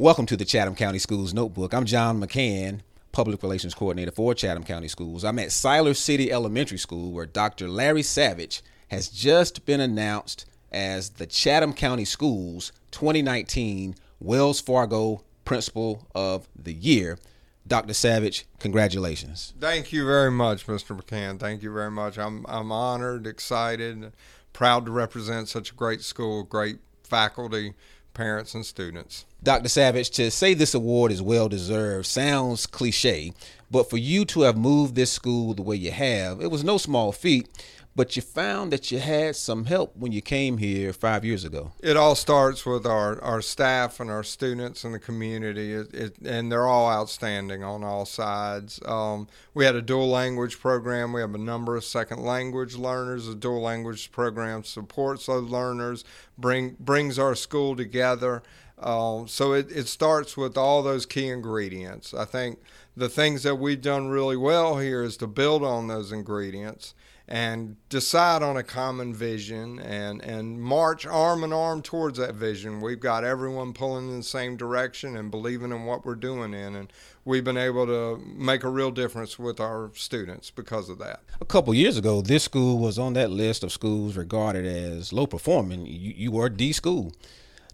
Welcome to the Chatham County Schools Notebook. I'm John McCann, Public Relations Coordinator for Chatham County Schools. I'm at Siler City Elementary School where Dr. Larry Savage has just been announced as the Chatham County Schools 2019 Wells Fargo Principal of the Year. Dr. Savage, congratulations. Thank you very much, Mr. McCann. Thank you very much. I'm I'm honored, excited, proud to represent such a great school, great faculty, parents, and students. Dr. Savage, to say this award is well deserved sounds cliche, but for you to have moved this school the way you have, it was no small feat but you found that you had some help when you came here five years ago. It all starts with our, our staff and our students and the community, it, it, and they're all outstanding on all sides. Um, we had a dual language program. We have a number of second language learners. The dual language program supports those learners, bring brings our school together. Um, so it, it starts with all those key ingredients. I think the things that we've done really well here is to build on those ingredients and decide on a common vision and, and march arm in arm towards that vision. We've got everyone pulling in the same direction and believing in what we're doing in. And we've been able to make a real difference with our students because of that. A couple years ago, this school was on that list of schools regarded as low performing. You, you were D school.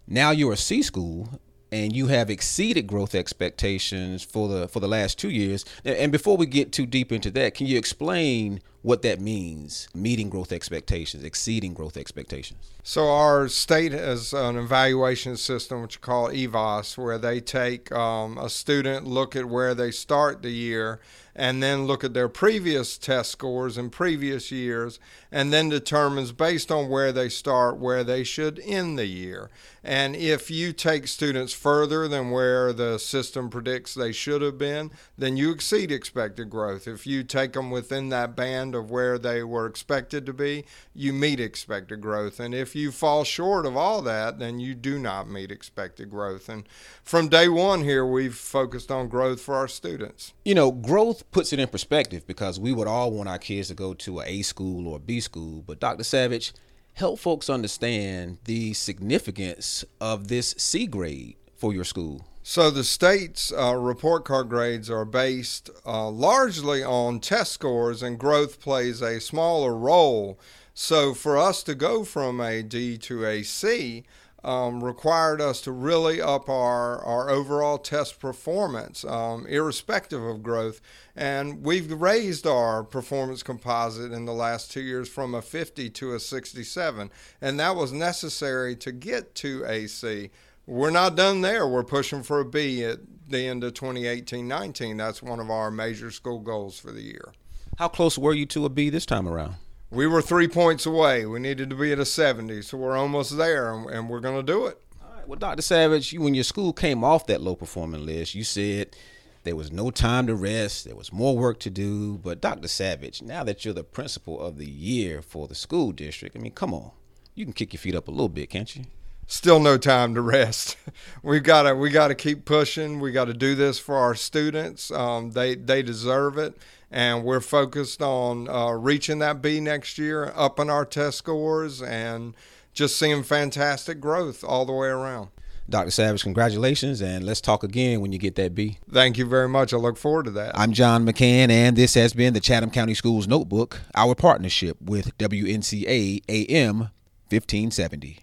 Now you're a C school, and you have exceeded growth expectations for the for the last two years. And before we get too deep into that, can you explain what that means? Meeting growth expectations, exceeding growth expectations. So our state has an evaluation system which we call EVAAS, where they take um, a student, look at where they start the year, and then look at their previous test scores in previous years, and then determines based on where they start where they should end the year. And if you take students further than where the system predicts they should have been, then you exceed expected growth. If you take them within that band of where they were expected to be, you meet expected growth. And if you fall short of all that, then you do not meet expected growth. And from day one here, we've focused on growth for our students. You know, growth puts it in perspective because we would all want our kids to go to a A school or a B school. But Dr. Savage, help folks understand the significance of this C grade for your school. So the state's uh, report card grades are based uh, largely on test scores, and growth plays a smaller role. So for us to go from a D to a C, um, required us to really up our, our overall test performance, um, irrespective of growth. And we've raised our performance composite in the last two years from a 50 to a 67. And that was necessary to get to AC. We're not done there. We're pushing for a B at the end of 2018 19. That's one of our major school goals for the year. How close were you to a B this time around? We were three points away. We needed to be at a 70, so we're almost there, and, we're going to do it. All right. Well, Dr. Savage, you, when your school came off that low performing list, you said there was no time to rest, there was more work to do. But, Dr. Savage, now that you're the principal of the year for the school district, I mean, come on. You can kick your feet up a little bit, can't you? Still no time to rest. We've gotta we gotta keep pushing. We got to do this for our students. Um, they they deserve it and we're focused on uh, reaching that B next year, upping our test scores, and just seeing fantastic growth all the way around. Dr. Savage, congratulations, and let's talk again when you get that B. Thank you very much. I look forward to that. I'm John McCann, and this has been the Chatham County Schools Notebook, our partnership with WNCA AM 1570.